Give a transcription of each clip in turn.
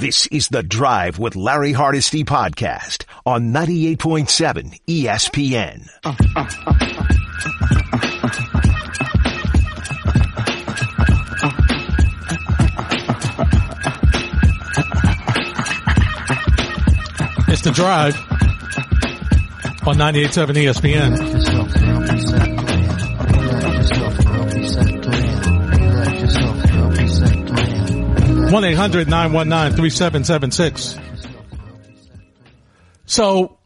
This is the Drive with Larry Hardesty podcast on 98.7 ESPN. It's the Drive on 98.7 ESPN. One 3776 So,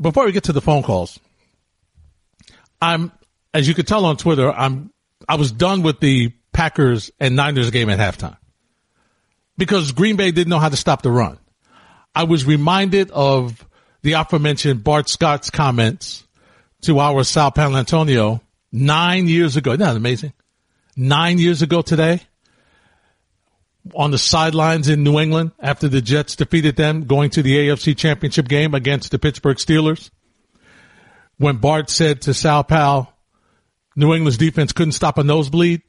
before we get to the phone calls, I'm, as you could tell on Twitter, I'm, I was done with the Packers and Niners game at halftime because Green Bay didn't know how to stop the run. I was reminded of the aforementioned Bart Scott's comments to our Sal Paolantonio nine years ago. Isn't that amazing? Nine years ago today on the sidelines in New England after the Jets defeated them going to the AFC championship game against the Pittsburgh Steelers. When Bart said to Sal Pal, New England's defense couldn't stop a nosebleed.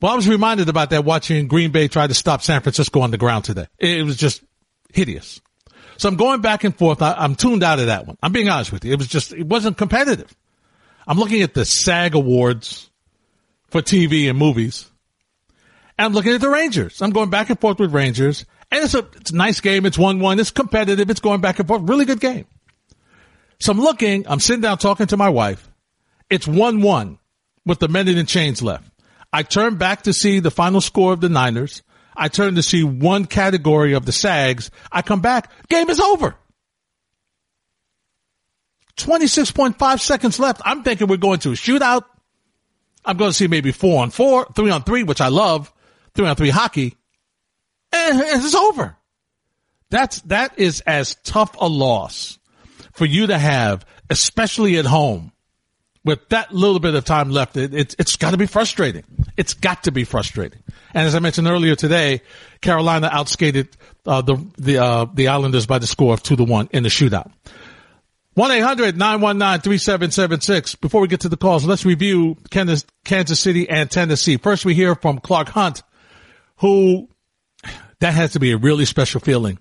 Well, I was reminded about that watching Green Bay try to stop San Francisco on the ground today. It was just hideous. So I'm going back and forth. I, am tuned out of that one. I'm being honest with you. It was just, it wasn't competitive. I'm looking at the SAG awards for TV and movies. And I'm looking at the Rangers. I'm going back and forth with Rangers. And it's a, it's a nice game. It's 1-1. It's competitive. It's going back and forth. Really good game. So I'm looking, I'm sitting down talking to my wife. It's 1-1 with the minute and change left. I turn back to see the final score of the Niners. I turn to see one category of the SAGs. I come back. Game is over. 26.5 seconds left. I'm thinking we're going to a shootout. I'm going to see maybe four on four, three on three, which I love, three on three hockey. And it's over. That's, that is as tough a loss for you to have, especially at home with that little bit of time left. It, it, it's got to be frustrating. It's got to be frustrating. And as I mentioned earlier today, Carolina outskated uh, the the uh, the Islanders by the score of two to one in the shootout. 1-800-919-3776. Before we get to the calls, let's review Kansas, Kansas City and Tennessee. First, we hear from Clark Hunt, who that has to be a really special feeling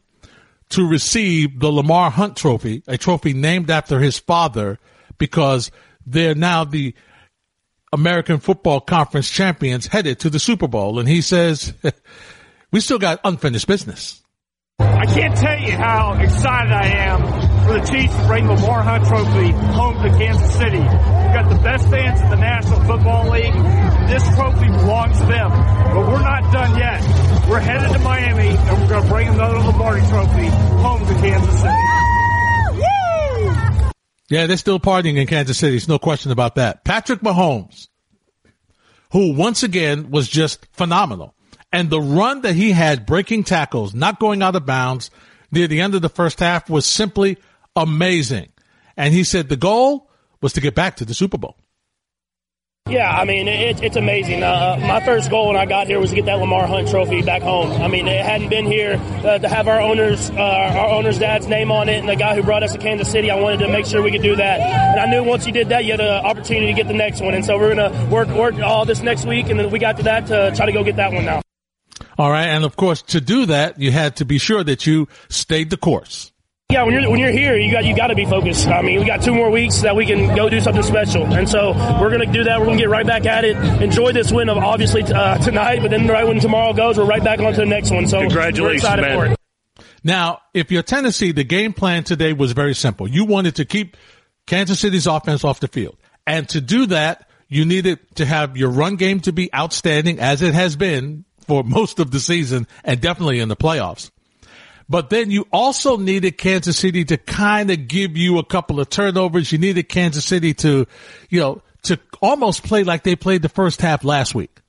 to receive the Lamar Hunt Trophy, a trophy named after his father, because they're now the American Football Conference champions headed to the Super Bowl. And he says, we still got unfinished business. I can't tell you how excited I am for the Chiefs to bring the Lamar Hunt Trophy home to Kansas City. We've got the best fans in the National Football League. This trophy belongs to them. But we're not done yet. We're headed to Miami and we're going to bring another Lombardi Trophy home to Kansas City. Yeah, they're still partying in Kansas City. There's no question about that. Patrick Mahomes, who once again was just phenomenal. And the run that he had breaking tackles, not going out of bounds near the end of the first half was simply amazing. And he said the goal was to get back to the Super Bowl. Yeah, I mean, it, it's amazing. Uh, my first goal when I got here was to get that Lamar Hunt Trophy back home. I mean, it hadn't been here uh, to have our owners, uh, our owner's dad's name on it, and the guy who brought us to Kansas City. I wanted to make sure we could do that, and I knew once you did that, you had an opportunity to get the next one. And so we're gonna work work all this next week, and then we got to that to try to go get that one now. All right, and of course, to do that, you had to be sure that you stayed the course. Yeah, when you're when you're here, you got you got to be focused. I mean, we got two more weeks that we can go do something special, and so we're gonna do that. We're gonna get right back at it. Enjoy this win of obviously uh, tonight, but then right when tomorrow goes, we're right back on to the next one. So Congratulations, we're man. for it. Now, if you're Tennessee, the game plan today was very simple. You wanted to keep Kansas City's offense off the field. And to do that, you needed to have your run game to be outstanding as it has been for most of the season and definitely in the playoffs. But then you also needed Kansas City to kind of give you a couple of turnovers. You needed Kansas City to, you know, to almost play like they played the first half last week,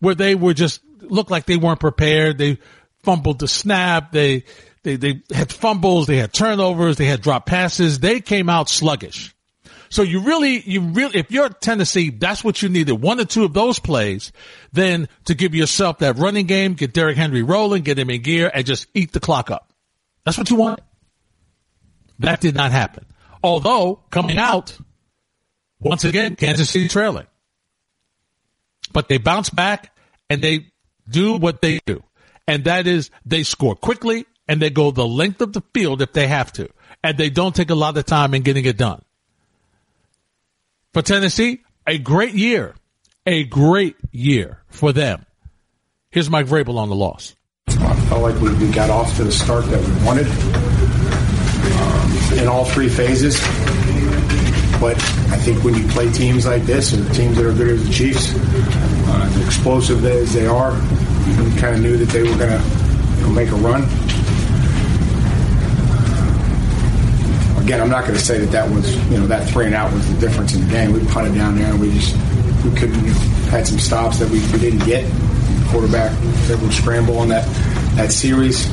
where they were just looked like they weren't prepared. They fumbled the snap. They, they, they had fumbles. They had turnovers. They had drop passes. They came out sluggish. So you really, you really, if you're Tennessee, that's what you needed. One or two of those plays, then to give yourself that running game, get Derrick Henry rolling, get him in gear, and just eat the clock up. That's what you want. That did not happen. Although coming out, once again, Kansas City trailing. But they bounce back and they do what they do. And that is they score quickly and they go the length of the field if they have to. And they don't take a lot of time in getting it done. For Tennessee, a great year. A great year for them. Here's Mike Vrabel on the loss. I felt like we, we got off to the start that we wanted um, in all three phases. But I think when you play teams like this, or teams that are good as the Chiefs, uh, explosive as they are, we kind of knew that they were going to you know, make a run. Again, I'm not going to say that that was, you know, that three and out was the difference in the game. We punted down there and we just, we couldn't, had some stops that we, we didn't get. Quarterback able to scramble on that, that series.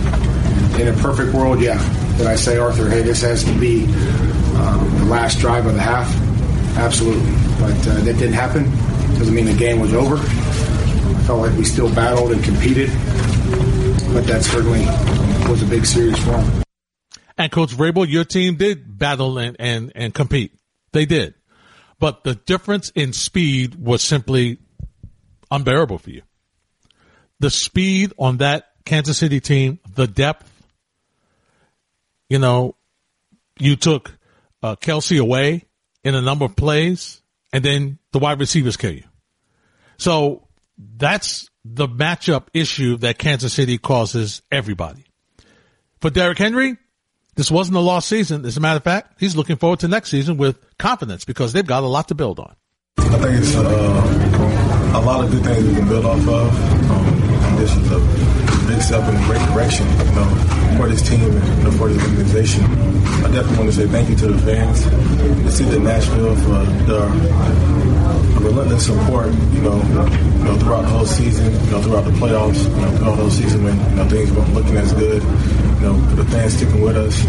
In a perfect world, yeah. Did I say, Arthur, hey, this has to be um, the last drive of the half? Absolutely. But uh, that didn't happen. Doesn't mean the game was over. I felt like we still battled and competed. But that certainly was a big series for them. And Coach Vrabel, your team did battle and, and, and compete. They did. But the difference in speed was simply unbearable for you. The speed on that Kansas City team, the depth, you know, you took uh, Kelce away in a number of plays, and then the wide receivers kill you. So that's the matchup issue that Kansas City causes everybody. For Derrick Henry, this wasn't a lost season. As a matter of fact, he's looking forward to next season with confidence because they've got a lot to build on. I think it's uh, a lot of good things we can build off of. Um, this is a big step in the right direction, you know, for this team and for this organization. I definitely want to say thank you to the fans, the city of Nashville for the relentless support, you know, you know, throughout the whole season, you know, throughout the playoffs, you know, throughout the whole season when, you know, things weren't looking as good. You know, the fans sticking with us,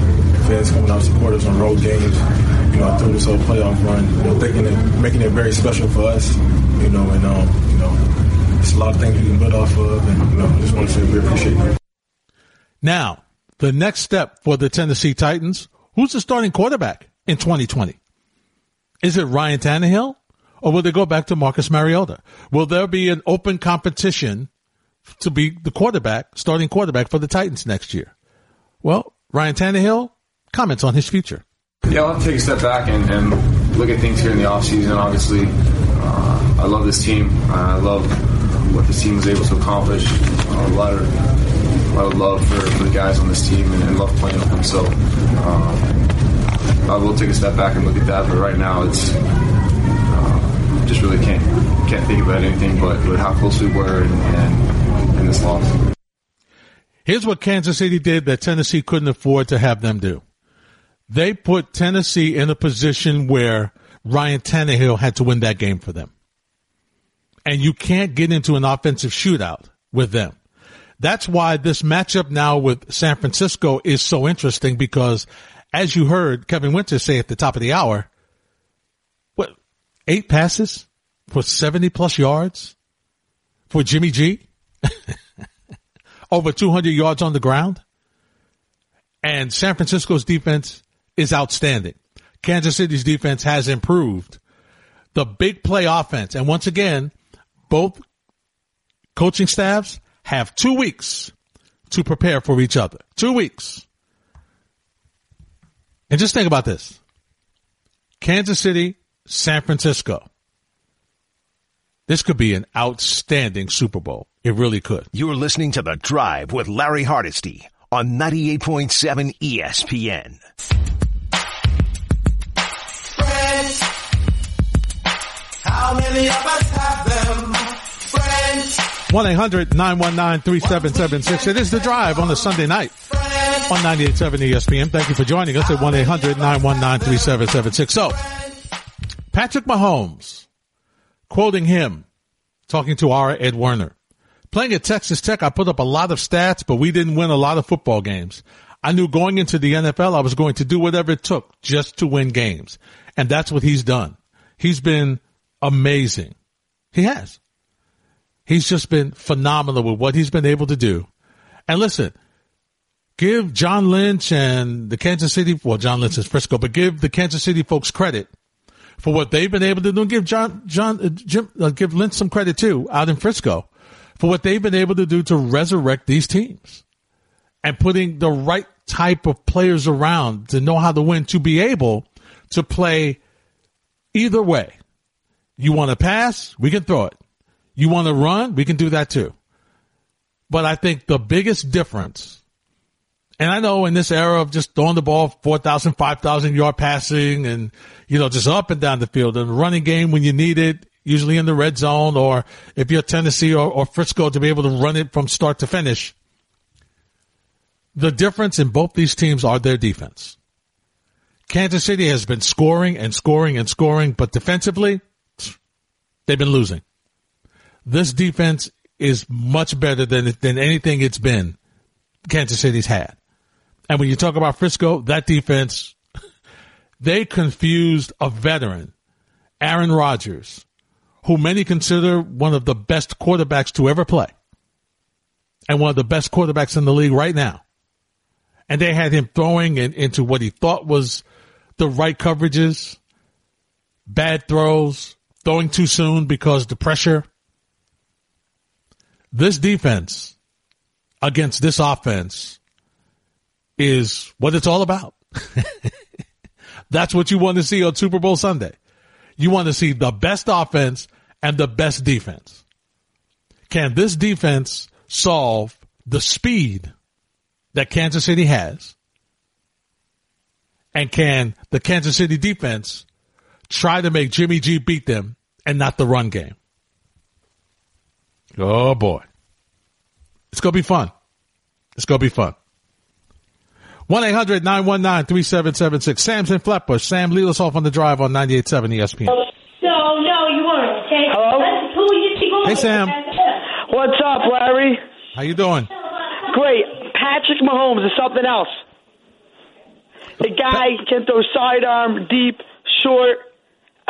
fans coming out support us on road games, you know, through this whole playoff run, you know, thinking it, making it very special for us, you know, and, um, you know, it's a lot of things we can build off of, and, you know, just want to say we appreciate it. Now, the next step for the Tennessee Titans, who's the starting quarterback in 2020? Is it Ryan Tannehill? Or will they go back to Marcus Mariota? Will there be an open competition to be the quarterback, starting quarterback for the Titans next year? Well, Ryan Tannehill comments on his future. Yeah, I'll take a step back and, and look at things here in the offseason. Obviously, uh, I love this team. I love what this team was able to accomplish. A lot of a lot of love for, for the guys on this team and, and love playing with them. So uh, I will take a step back and look at that. But right now, it's just really can't can't think about anything but, how close we were and, and, and this loss. Here's what Kansas City did that Tennessee couldn't afford to have them do. They put Tennessee in a position where Ryan Tannehill had to win that game for them. And you can't get into an offensive shootout with them. That's why this matchup now with San Francisco is so interesting because as you heard Kevin Winter say at the top of the hour, eight passes for 70 plus yards for Jimmy G? Over 200 yards on the ground? And San Francisco's defense is outstanding. Kansas City's defense has improved. The big play offense. And once again, both coaching staffs have two weeks to prepare for each other. Two weeks. And just think about this. Kansas City, San Francisco. This could be an outstanding Super Bowl. It really could. You're listening to The Drive with Larry Hardesty on 98.7 ESPN. Friends, how many of us have them? Friends, 1-800-919-3776. It is The Drive on the Sunday night on 98.7 ESPN. Thank you for joining us at 1-800-919-3776. So, Patrick Mahomes, quoting him, talking to our Ed Werder. Playing at Texas Tech, I put up a lot of stats, but we didn't win a lot of football games. I knew going into the NFL, I was going to do whatever it took just to win games. And that's what he's done. He's been amazing. He has. He's just been phenomenal with what he's been able to do. And listen, give John Lynch and the Kansas City, well, John Lynch is Frisco, but give the Kansas City folks credit for what they've been able to do. And Give John, John, uh, Jim, uh, give Lynch some credit too out in Frisco for what they've been able to do to resurrect these teams and putting the right type of players around to know how to win, to be able to play either way. You want to pass? We can throw it. You want to run? We can do that too. But I think the biggest difference, and I know in this era of just throwing the ball 4,000, 5,000 yard passing and, you know, just up and down the field and running game when you need it, usually in the red zone or if you're Tennessee or, or Frisco to be able to run it from start to finish. The difference in both these teams are their defense. Kansas City has been scoring and scoring and scoring, but defensively, they've been losing. This defense is much better than than anything it's been Kansas City's had. And when you talk about Frisco, that defense, they confused a veteran, Aaron Rodgers, who many consider one of the best quarterbacks to ever play and one of the best quarterbacks in the league right now. And they had him throwing in, into what he thought was the right coverages, bad throws, throwing too soon because the pressure. This defense against this offense is what it's all about. That's what you want to see on Super Bowl Sunday. You want to see the best offense and the best defense. Can this defense solve the speed that Kansas City has? And can the Kansas City defense try to make Jimmy G beat them and not the run game? Oh boy. It's going to be fun. It's going to be fun. 1-800-919-3776. Sam's in Flatbush. Sam, lead us off on the drive on 98.7 ESPN. No, no, you weren't. Okay. Hello? That's who you Hey. Sam. What's up, Larry? How you doing? Great. Patrick Mahomes is something else. The guy can throw sidearm, deep, short,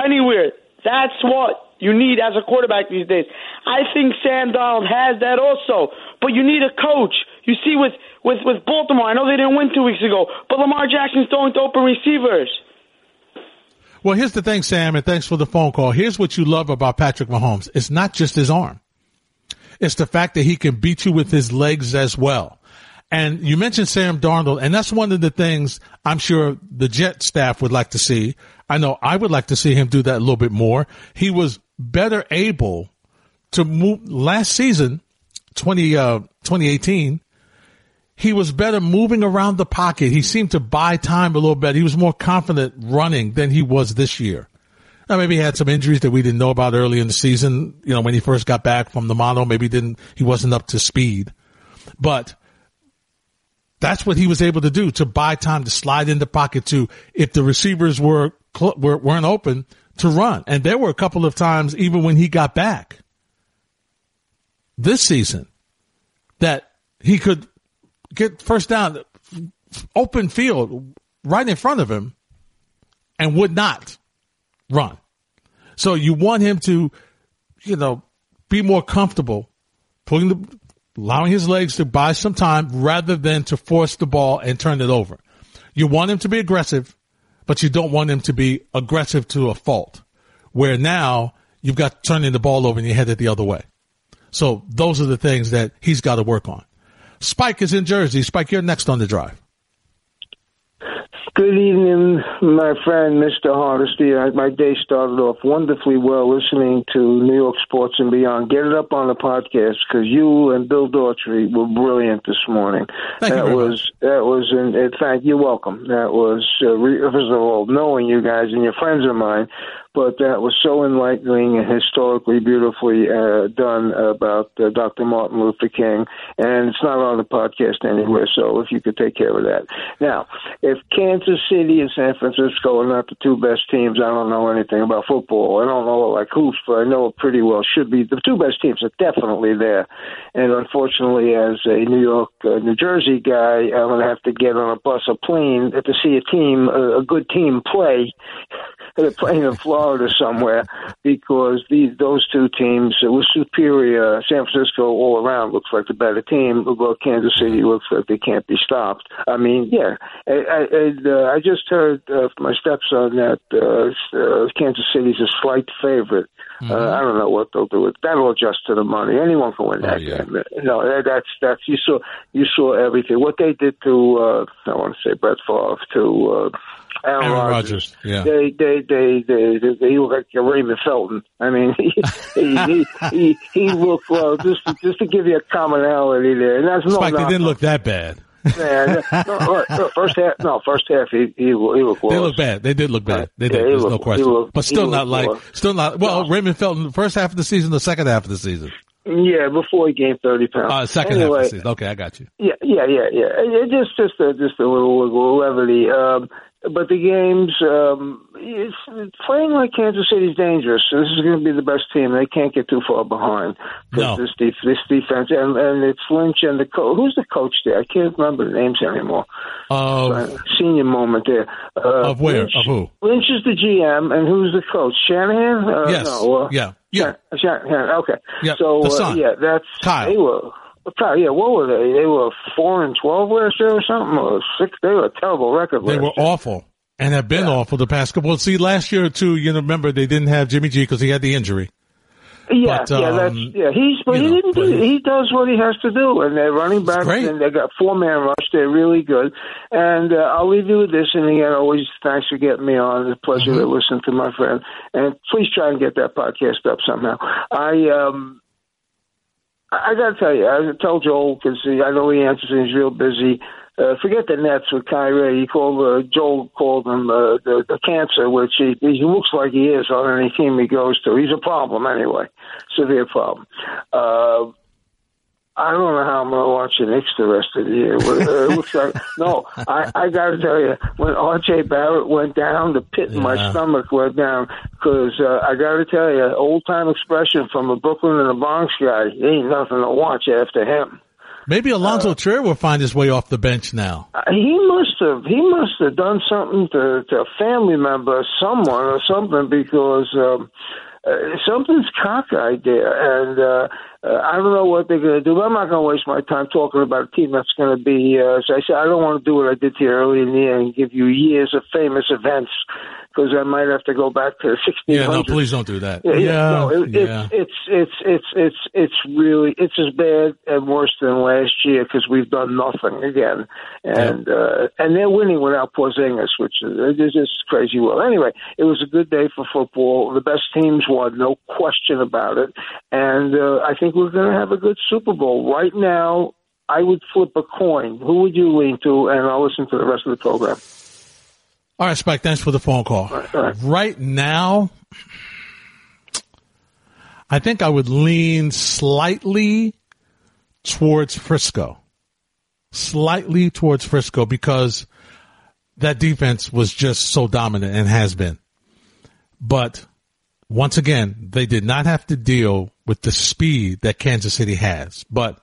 anywhere. That's what you need as a quarterback these days. I think Sam Darnold has that also, but you need a coach. You see, with with with Baltimore, I know they didn't win two weeks ago, but Lamar Jackson's throwing to open receivers. Well, here's the thing, Sam, and thanks for the phone call. Here's what you love about Patrick Mahomes. It's not just his arm. It's the fact that he can beat you with his legs as well. And you mentioned Sam Darnold, and that's one of the things I'm sure the Jet staff would like to see. I know I would like to see him do that a little bit more. He was better able to move last season, 20, uh, 2018. He was better moving around the pocket. He seemed to buy time a little bit. He was more confident running than he was this year. Now, maybe he had some injuries that we didn't know about early in the season. You know, when he first got back from the mono, maybe he didn't, he wasn't up to speed, but that's what he was able to do to buy time to slide in the pocket to, if the receivers were, were weren't open to run. And there were a couple of times, even when he got back this season, that he could get first down, open field right in front of him and would not run. So you want him to, you know, be more comfortable putting the, allowing his legs to buy some time rather than to force the ball and turn it over. You want him to be aggressive, but you don't want him to be aggressive to a fault where now you've got turning the ball over and you're it the other way. So those are the things that he's got to work on. Spike is in Jersey. Spike, you're next on the drive. Good evening, my friend, Mr. Hardesty. My day started off wonderfully well listening to New York Sports and Beyond. Get it up on the podcast because you and Bill Daughtry were brilliant this morning. Thank you that was much. that was in, in fact you're welcome. That was uh, re- first of all knowing you guys and your friends of mine, but that was so enlightening and historically beautifully uh, done about uh, Dr. Martin Luther King, and it's not on the podcast anywhere. So if you could take care of that. Now, if Kansas City and San Francisco are not the two best teams, I don't know anything about football. I don't know like hoops, but I know it pretty well. Should be the two best teams are definitely there, and unfortunately, as a New York, uh, New Jersey guy, I'm to have to get on a bus or plane to see a team, a, a good team play they're playing in Florida somewhere because these those two teams uh, were superior. San Francisco all around looks like the better team, but Kansas City looks like they can't be stopped. I mean, yeah, I I, uh, I just heard uh, from my stepson that uh, uh, Kansas City's a slight favorite. Uh, I don't know what they'll do. with That'll adjust to the money. Anyone can win that yeah. game. No, that- that's that's you saw you saw everything. What they did to uh, I want to say Brett Favre to uh, Aaron, Aaron Rodgers. Yeah. They they they they they, they look like Raymond Felton. I mean, he he he, looked well. Just just to give you a commonality there, and that's no Spike, they didn't look that bad. Man, no, first half, no, first half, he he, he looked They worse. look bad. They did look bad. They did. he There's no question. looked- but still not like, worse. still not, well, Raymond Felton, first half of the season, the second half of the season. Yeah, before he gained thirty pounds. Uh, second anyway, half of the season. Okay, I got you. Yeah, yeah, yeah, yeah. It, just, just a, just a little, little levity. Um, but the games, um, it's, playing like Kansas City's dangerous. So This is going to be the best team. They can't get too far behind No. This, def- this defense, and, and it's Lynch and the coach. Who's the coach there? I can't remember the names anymore. Uh, senior moment there. Uh, of where? Lynch, Of who? Lynch is the GM, and who's the coach? Shanahan? Uh, Yes. No, uh, Yeah. Yeah. Shanahan. Okay. Yeah, So uh, yeah, that's Kyle. They were. Yeah, what were they? They were four and twelve last year or something, or six. They were a terrible record. They were year. awful and have been awful the past couple. Well, see, last year too, you know, remember they didn't have Jimmy G because he had the injury. Yeah, But, yeah, um, that's yeah. He's but he you know, didn't. Do, he does what he has to do, and they're running back, and they got four man rush. They're really good. And uh, I'll leave you with this. And again, always thanks for getting me on. It's a pleasure Mm-hmm. to listen to my friend. And please try and get that podcast up somehow. I um. I I gotta tell you, I told Joel because I know he answers and he's real busy. Uh, forget the Nets with Kyrie. He called uh, Joel called him uh, the, the cancer, which he he looks like he is on any team he goes to. He's a problem anyway, severe problem. Uh, I don't know how I'm going to watch the Knicks the rest of the year. Uh, It looks like no. I I got to tell you, when R.J. Barrett went down, the pit in my stomach went down because uh, I got to tell you, old time expression from a Brooklyn and a Bronx guy. Ain't nothing to watch after him. Maybe Alonzo Trier will find his way off the bench now. Uh, He must have he must have done something to, to a family member, someone or something, because um, uh, something's cockeyed there, and uh, uh, I don't know what they're going to do. But I'm not going to waste my time talking about a team that's going to be. Uh, as I said, I don't want to do what I did to you early in the year and give you years of famous events because I might have to go back to 1600. Yeah, no, please don't do that. Yeah, yeah, no, it, yeah. it's it's it's it's it's it's really it's as bad and worse than last year because we've done nothing again, and uh, and they're winning without Porzingis, which is it's just crazy. Well, anyway, it was a good day for football. The best teams won, no question about it, and uh, I think we're going to have a good Super Bowl. Right now, I would flip a coin. Who would you lean to? And I'll listen to the rest of the program. All right, Spike, thanks for the phone call. Right now, I think I would lean slightly towards Frisco. Slightly towards Frisco because that defense was just so dominant and has been. But once again, they did not have to deal with the speed that Kansas City has. But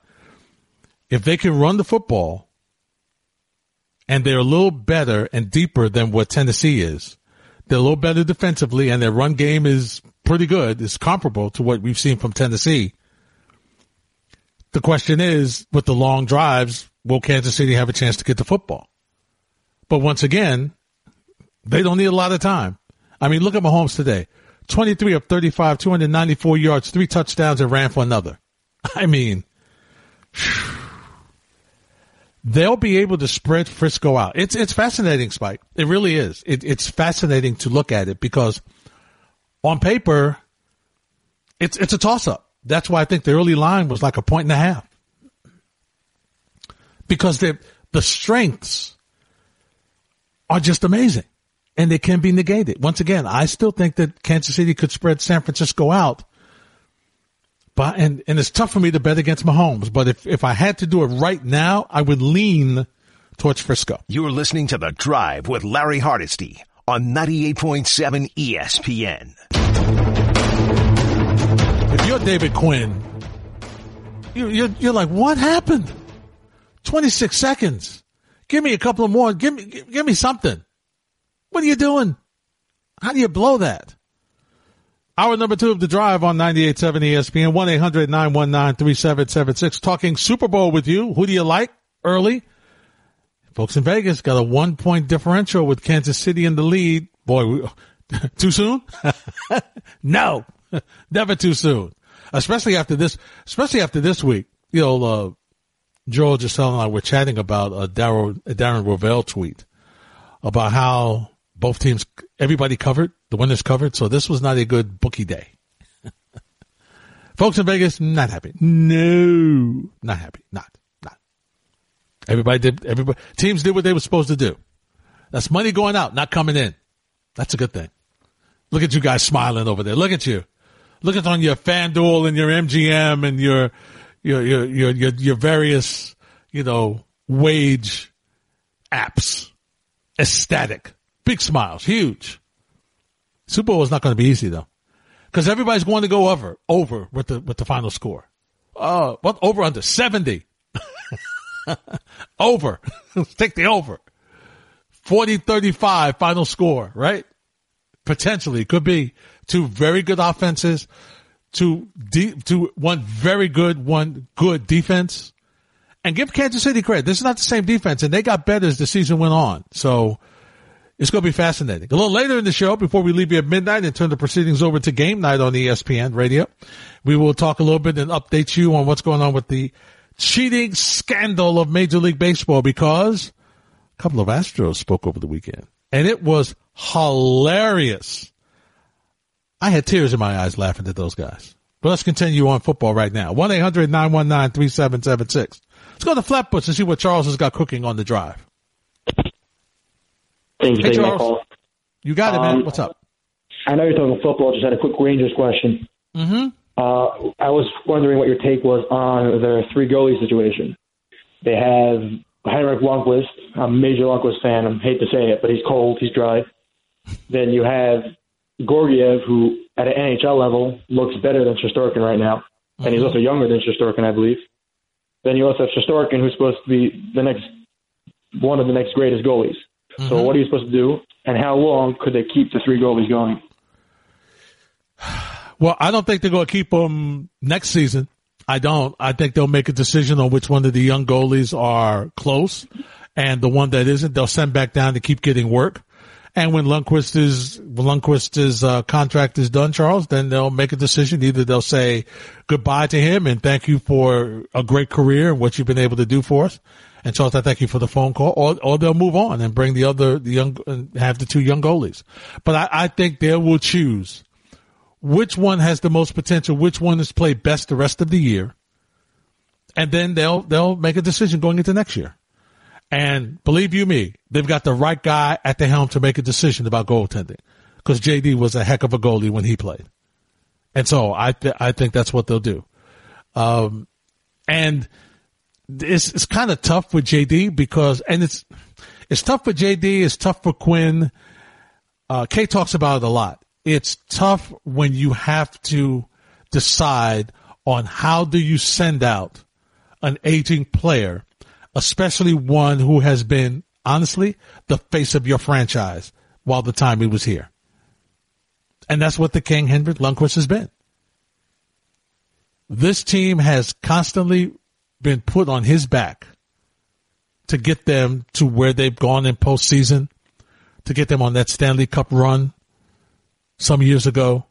if they can run the football, and they're a little better and deeper than what Tennessee is. They're a little better defensively, and their run game is pretty good. It's comparable to what we've seen from Tennessee. The question is, with the long drives, will Kansas City have a chance to get the football? But once again, they don't need a lot of time. I mean, look at Mahomes today. 23 of 35, 294 yards, three touchdowns, and ran for another. I mean, they'll be able to spread Frisco out. It's it's fascinating, Spike. It really is. It, it's fascinating to look at it because on paper, it's it's a toss up. That's why I think the early line was like a point and a half because the the strengths are just amazing and they can be negated. Once again, I still think that Kansas City could spread San Francisco out. But and, and it's tough for me to bet against Mahomes. But if, if I had to do it right now, I would lean towards Frisco. You're listening to The Drive with Larry Hardesty on 98.7 ESPN. If you're David Quinn, you, you're, you're like, what happened? 26 seconds. Give me a couple of more. Give me, give, give me something. What are you doing? How do you blow that? Hour number two of the drive on 98.7 ESPN, 1-800-919-3776. Talking Super Bowl with you. Who do you like early? Folks in Vegas got a one point differential with Kansas City in the lead. Boy, we, too soon? no, never too soon. Especially after this, especially after this week. You know, uh, Joel Giselle and I were chatting about a Darren, a Darren Rovell tweet about how both teams, everybody covered, the winners covered. So this was not a good bookie day. Folks in Vegas, not happy. No, not happy. Not, not. Everybody did, everybody, teams did what they were supposed to do. That's money going out, not coming in. That's a good thing. Look at you guys smiling over there. Look at you. Look at on your FanDuel and your MGM and your, your, your, your, your, your various, you know, wage apps. Ecstatic. Big smiles. Huge. Super Bowl is not going to be easy though. Cause everybody's going to go over, over with the, with the final score. Uh, what? Over under 70. over. Take the over. 40 35 final score, right? Potentially could be two very good offenses, two de- two one very good, one good defense. And give Kansas City credit. This is not the same defense and they got better as the season went on. So it's going to be fascinating. A little later in the show, before we leave you at midnight and turn the proceedings over to game night on ESPN radio, we will talk a little bit and update you on what's going on with the cheating scandal of Major League Baseball because a couple of Astros spoke over the weekend and it was hilarious. I had tears in my eyes laughing at those guys. But let's continue on football right now. 1-800-919-3776. Let's go to Flatbush and see what Charles has got cooking on the drive. Thanks for Hey, taking my Charles. call. You got it, man. Um, What's up? I know you're talking football. Just had a quick Rangers question. Mm-hmm. Uh, I was wondering what your take was on their three goalie situation. They have Henrik Lundqvist. I'm a major Lundqvist fan. I hate to say it, but he's cold. He's dry. Then you have Georgiev, who at an NHL level looks better than Shesterkin right now, and he's also younger than Shesterkin, I believe. Then you also have Shesterkin, who's supposed to be the next one of the next greatest goalies. So what are you supposed to do, and how long could they keep the three goalies going? Well, I don't think they're going to keep them next season. I don't. I think they'll make a decision on which one of the young goalies are close, and the one that isn't, they'll send back down to keep getting work. And when Lundqvist is when Lundqvist's uh, contract is done, Charles, then they'll make a decision. Either they'll say goodbye to him and thank you for a great career and what you've been able to do for us. And Charles, I thank you for the phone call, or or they'll move on and bring the other the young and have the two young goalies. But I, I think they will choose which one has the most potential, which one is played best the rest of the year, and then they'll they'll make a decision going into next year. And believe you me, they've got the right guy at the helm to make a decision about goaltending because JD was a heck of a goalie when he played, and so I th- I think that's what they'll do. Um, and it's it's kind of tough with JD because and it's it's tough for JD, it's tough for Quinn. Uh, Kay talks about it a lot. It's tough when you have to decide on how do you send out an aging player, especially one who has been honestly the face of your franchise while the time he was here. And that's what the King Henrik Lundqvist has been. This team has constantly been put on his back to get them to where they've gone in postseason, to get them on that Stanley Cup run some years ago.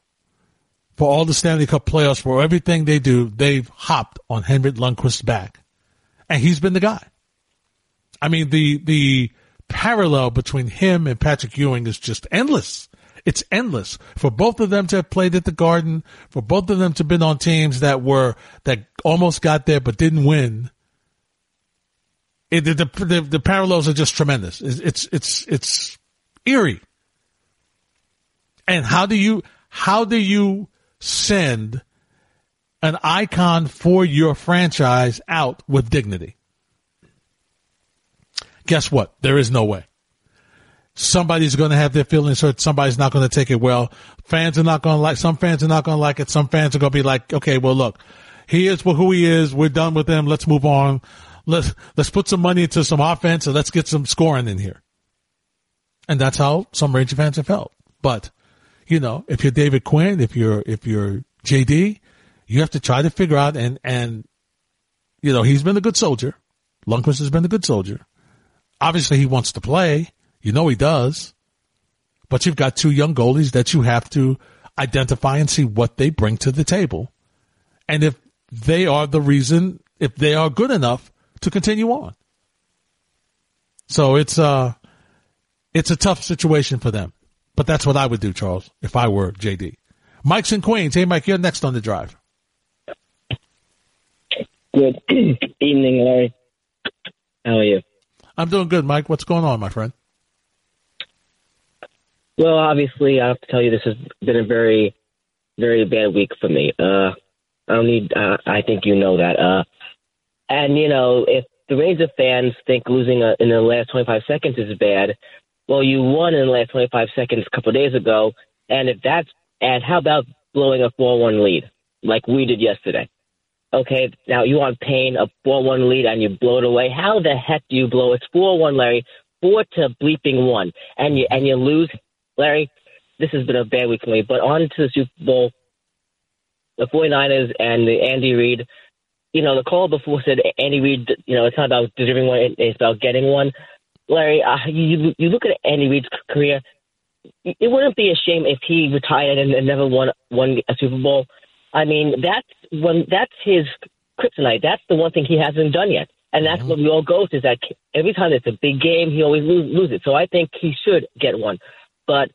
For all the Stanley Cup playoffs, for everything they do, they've hopped on Henrik Lundqvist's back. And he's been the guy. I mean, the, the parallel between him and Patrick Ewing is just endless. It's endless for both of them to have played at the Garden, for both of them to have been on teams that were, that almost got there but didn't win. It, the, the, the, parallels are just tremendous. It's, it's, it's, it's eerie. And how do you, how do you send an icon for your franchise out with dignity? Guess what? There is no way. Somebody's going to have their feelings hurt. Somebody's not going to take it well. Fans are not going to like, some fans are not going to like it. Some fans are going to be like, okay, well, look, he is who he is. We're done with him. Let's move on. Let's, let's put some money into some offense and let's get some scoring in here. And that's how some Ranger fans have felt. But you know, if you're David Quinn, if you're, if you're JD, you have to try to figure out and, and, you know, he's been a good soldier. Lundqvist has been a good soldier. Obviously he wants to play. You know he does. But you've got two young goalies that you have to identify and see what they bring to the table. And if they are the reason, if they are good enough to continue on. So it's, uh, it's a tough situation for them. But that's what I would do, Charles, if I were JD. Mike's in Queens. Hey, Mike, you're next on the drive. Good evening, Larry. How are you? I'm doing good, Mike. What's going on, my friend? Well, obviously, I have to tell you this has been a very, very bad week for me. Uh, I don't need. Uh, I think you know that. Uh, and you know, if the Ranger fans think losing a, in the last 25 seconds is bad, well, you won in the last 25 seconds a couple days ago, and if that's and how about blowing a 4-1 lead like we did yesterday? Okay, now you want Payne a 4-1 lead and you blow it away. How the heck do you blow? It's 4-1, Larry. Four to bleeping one, and you and you lose, Larry. This has been a bad week for me. But on to the Super Bowl, the 49ers and the Andy Reid. You know, the call before said Andy Reid. You know, it's not about deserving one; it's about getting one. Larry, uh, you you look at Andy Reid's career. It wouldn't be a shame if he retired and, and never won won a Super Bowl. I mean, that's when that's his kryptonite. That's the one thing he hasn't done yet, and that's what we all go to. Is that every time it's a big game, he always lose, lose it. So I think he should get one. But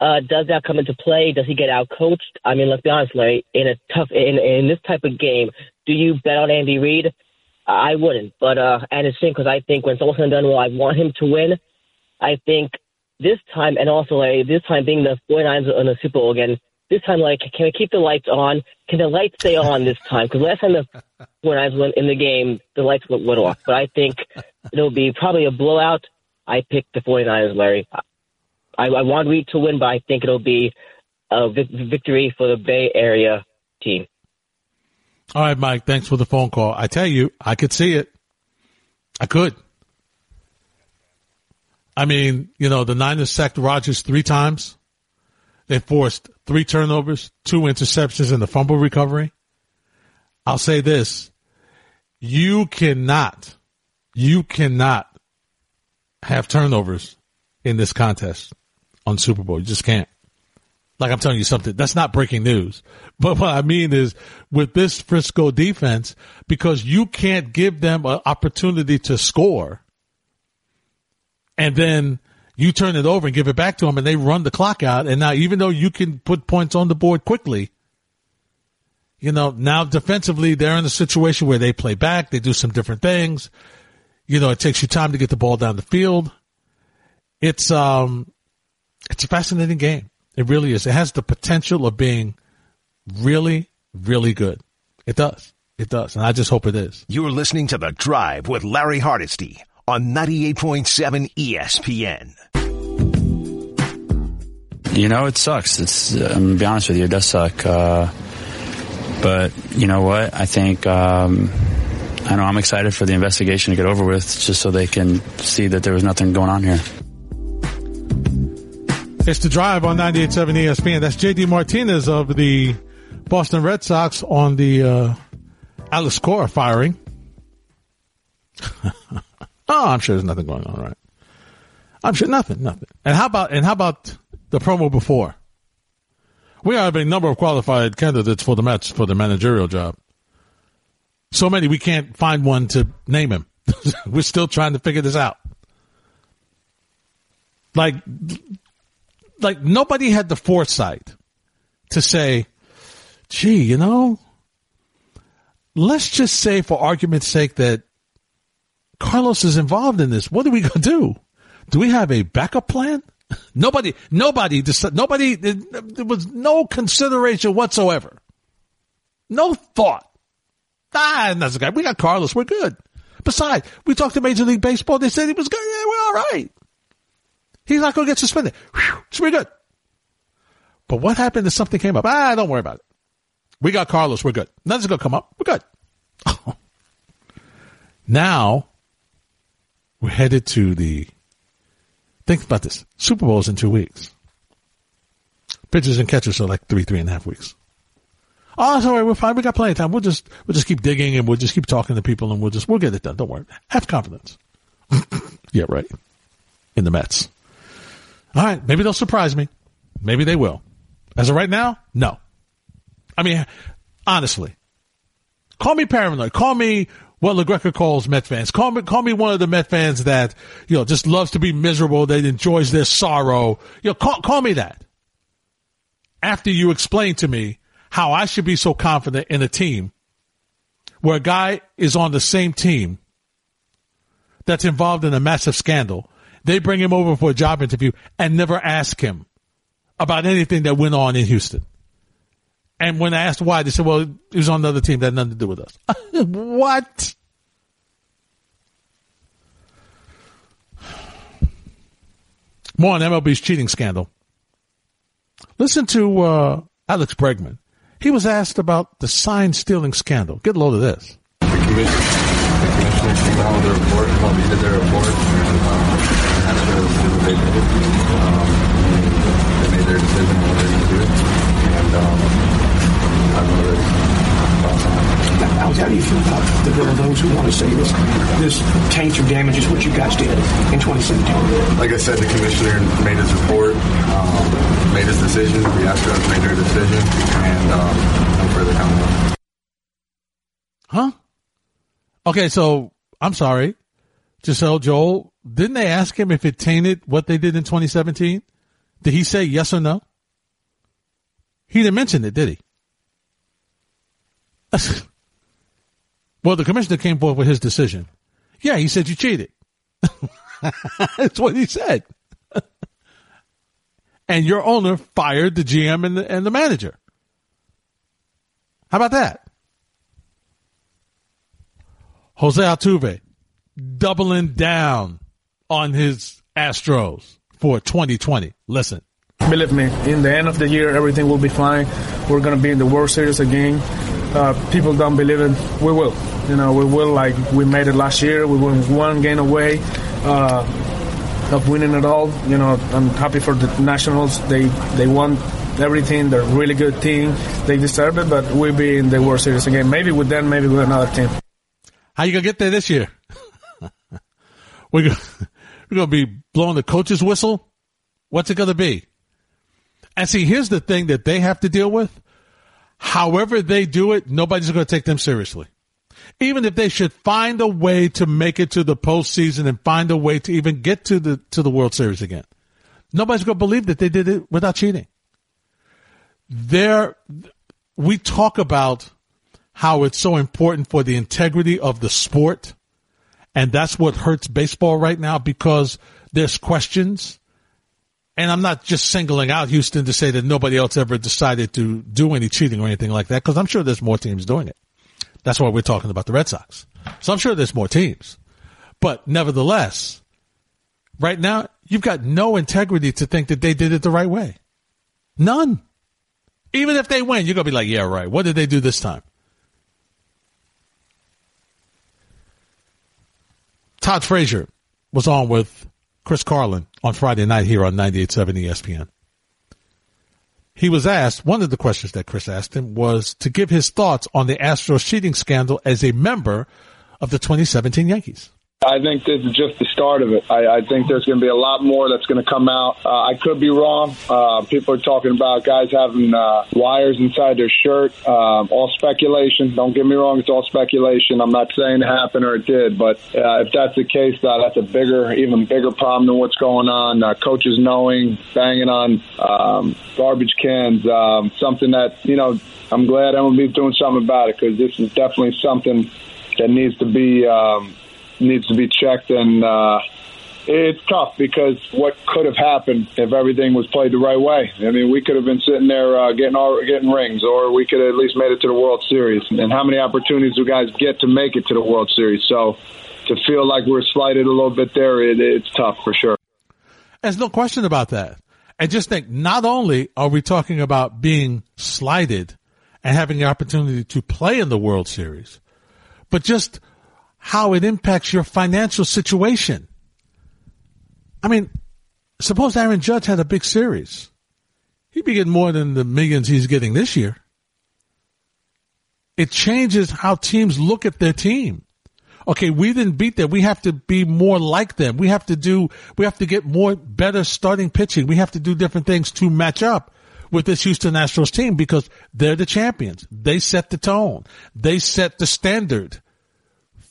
uh, does that come into play? Does he get out coached? I mean, let's be honest, Larry. In a tough in in this type of game, do you bet on Andy Reid? I wouldn't. But uh, and it's because I think when it's all said and done, well, I want him to win. I think this time, and also Larry, this time being the 49ers in the Super Bowl again. This time, like, can we keep the lights on? Can the lights stay on this time? Because last time the 49ers went in the game, the lights went, went off. But I think it'll be probably a blowout. I picked the 49ers, Larry. I, I want Reid to win, but I think it'll be a vic- victory for the Bay Area team. All right, Mike. Thanks for the phone call. I tell you, I could see it. I could. I mean, you know, the Niners sacked Rodgers three times. They forced three turnovers, two interceptions, and the fumble recovery. I'll say this. You cannot, you cannot have turnovers in this contest on Super Bowl. You just can't. Like I'm telling you something, that's not breaking news. But what I mean is with this Frisco defense, because you can't give them an opportunity to score and then you turn it over and give it back to them and they run the clock out. And now even though you can put points on the board quickly, you know, now defensively they're in a situation where they play back, they do some different things. You know, it takes you time to get the ball down the field. It's um it's a fascinating game. It really is. It has the potential of being really, really good. It does. It does. And I just hope it is. You're listening to The Drive with Larry Hardesty on 98.7 ESPN. You know, it sucks. It's, uh, I'm going to be honest with you, it does suck. Uh, but you know what? I think, um, I know I'm excited for the investigation to get over with just so they can see that there was nothing going on here. It's the drive on 98.7 ESPN. That's JD Martinez of the Boston Red Sox on the uh, Alex Cora firing. oh, I'm sure there's nothing going on, right? I'm sure nothing, nothing. And how about and how about the promo before? We have a number of qualified candidates for the Mets for the managerial job. So many we can't find one to name him. We're still trying to figure this out. Like like nobody had the foresight to say, gee, you know, let's just say for argument's sake that Carlos is involved in this. What are we going to do? Do we have a backup plan? Nobody, nobody, nobody, there was no consideration whatsoever. No thought. Ah, that's the guy. We got Carlos. We're good. Besides, we talked to Major League Baseball. They said he was good. Yeah, we're all right. He's not going to get suspended. Whew, it's pretty good. But what happened if something came up? Ah, don't worry about it. We got Carlos. We're good. Nothing's going to come up. We're good. now we're headed to the, think about this. Super Bowl's in two weeks. Pitchers and catchers are like three, three and a half weeks. Oh, sorry. We're fine. We got plenty of time. We'll just we'll just keep digging and we'll just keep talking to people and we'll just we'll get it done. Don't worry. Have confidence. yeah, right. In the Mets. All right. Maybe they'll surprise me. Maybe they will. As of right now, no. I mean, honestly, call me paranoid. Call me what LaGreca calls Met fans. Call me, call me one of the Met fans that, you know, just loves to be miserable, that enjoys their sorrow. You know, call, call me that. After you explain to me how I should be so confident in a team where a guy is on the same team that's involved in a massive scandal. They bring him over for a job interview and never ask him about anything that went on in Houston. And when I asked why, they said, well, he was on another team that had nothing to do with us. what? More on MLB's cheating scandal. Listen to uh, Alex Bregman. He was asked about the sign stealing scandal. Get a load of this. The commission, the and that's what they did. Um, they made their decision on what they're going to do, and um, I don't know that. Now, how do you feel about the bill of those who want to say this this taints or damages what you guys did in 2017? Like I said, the commissioner made his report, um, made his decision. The Astros made their decision, and um, no further comment. Huh? Okay, so I'm sorry, Giselle Joel. Didn't they ask him if it tainted what they did in 2017? Did he say yes or no? He didn't mention it, did he? well, the commissioner came forward with his decision. Yeah, he said you cheated. That's what he said. and your owner fired the GM and the, and the manager. How about that? Jose Altuve doubling down on his Astros for 2020. Listen. Believe me, in the end of the year, everything will be fine. We're going to be in the World Series again. Uh, people don't believe it. We will. You know, we will. Like we made it last year. We were one game away uh, of winning it all. You know, I'm happy for the Nationals. They they won everything. They're a really good team. They deserve it. But we'll be in the World Series again. Maybe with them. Maybe with another team. How you gonna get there this year? we're gonna, we're gonna be blowing the coach's whistle. What's it gonna be? And see, here's the thing that they have to deal with. However they do it, nobody's going to take them seriously. Even if they should find a way to make it to the postseason and find a way to even get to the to the World Series again, nobody's going to believe that they did it without cheating. There, we talk about how it's so important for the integrity of the sport, and that's what hurts baseball right now because there's questions and I'm not just singling out Houston to say that nobody else ever decided to do any cheating or anything like that, because I'm sure there's more teams doing it. That's why we're talking about the Red Sox. So I'm sure there's more teams. But nevertheless, right now, you've got no integrity to think that they did it the right way. None. Even if they win, you're going to be like, yeah, right. What did they do this time? Todd Frazier was on with Chris Carlin on Friday night here on 98.7 ESPN. He was asked, one of the questions that Chris asked him was to give his thoughts on the Astros cheating scandal as a member of the 2017 Yankees. I think this is just the start of it. I, I think there's going to be a lot more that's going to come out. Uh, I could be wrong. Uh, people are talking about guys having uh, wires inside their shirt. Um, all speculation. Don't get me wrong. It's all speculation. I'm not saying it happened or it did, but uh, if that's the case, uh, that's a bigger, even bigger problem than what's going on. Uh, coaches knowing, banging on um, garbage cans, um, something that you know. I'm glad I'm going to be doing something about it because this is definitely something that needs to be. Needs to be checked and uh, it's tough because what could have happened if everything was played the right way? I mean, we could have been sitting there uh, getting our, getting rings, or we could have at least made it to the World Series. And how many opportunities do guys get to make it to the World Series? So to feel like we're slighted a little bit there, it, it's tough for sure. There's no question about that. And just think, not only are we talking about being slighted and having the opportunity to play in the World Series, but just how it impacts your financial situation. I mean, suppose Aaron Judge had a big series. he'd be getting more than the millions he's getting this year. It changes how teams look at their team. Okay, we didn't beat them. We have to be more like them. We have to do, we have to get more better starting pitching. We have to do different things to match up with this Houston Astros team because they're the champions. They set the tone. They set the standard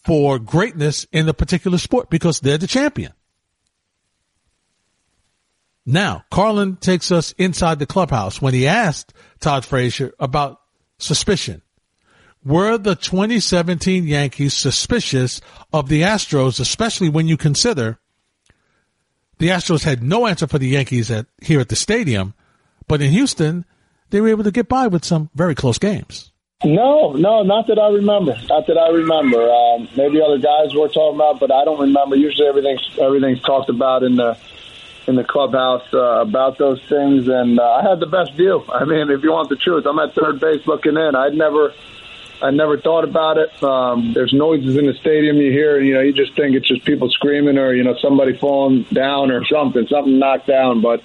for greatness in a particular sport because they're the champion. Now, Carlin takes us inside the clubhouse when he asked Todd Frazier about suspicion. Were the 2017 Yankees suspicious of the Astros, especially when you consider the Astros had no answer for the Yankees at, here at the stadium, but in Houston, they were able to get by with some very close games. No, no, not that I remember. Not that I remember. Um, maybe other guys were talking about, but I don't remember. Usually, everything's everything's talked about in the in the clubhouse uh, about those things, and uh, I had the best view. I mean, if you want the truth, I'm at third base looking in. I'd never, I never thought about it. Um, there's noises in the stadium you hear, you know, you just think it's just people screaming or you know somebody falling down or something, something knocked down, but.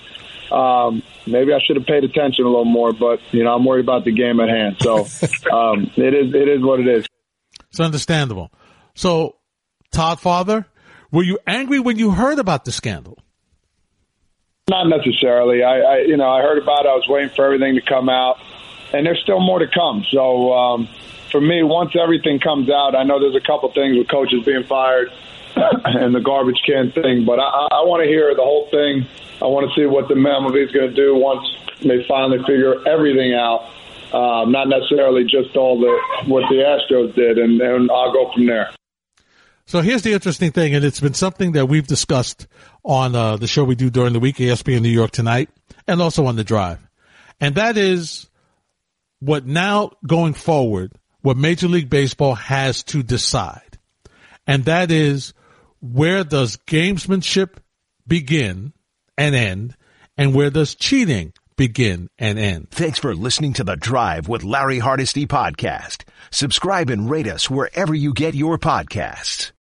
Um, maybe I should have paid attention a little more, but you know I'm worried about the game at hand. So um, it is it is what it is. It's understandable. So, Todd Father, were you angry when you heard about the scandal? Not necessarily. I, I you know I heard about it. I was waiting for everything to come out, and there's still more to come. So um, for me, once everything comes out, I know there's a couple things with coaches being fired and the garbage can thing, but I, I want to hear the whole thing. I want to see what the MLB is going to do once they finally figure everything out. Um, not necessarily just all the what the Astros did, and, and I'll go from there. So here's the interesting thing, and it's been something that we've discussed on uh, the show we do during the week, ESPN New York tonight, and also on the drive. And that is what now going forward, what Major League Baseball has to decide. And that is where does gamesmanship begin and end, and where does cheating begin and end? Thanks for listening to The Drive with Larry Hardesty podcast. Subscribe and rate us wherever you get your podcasts.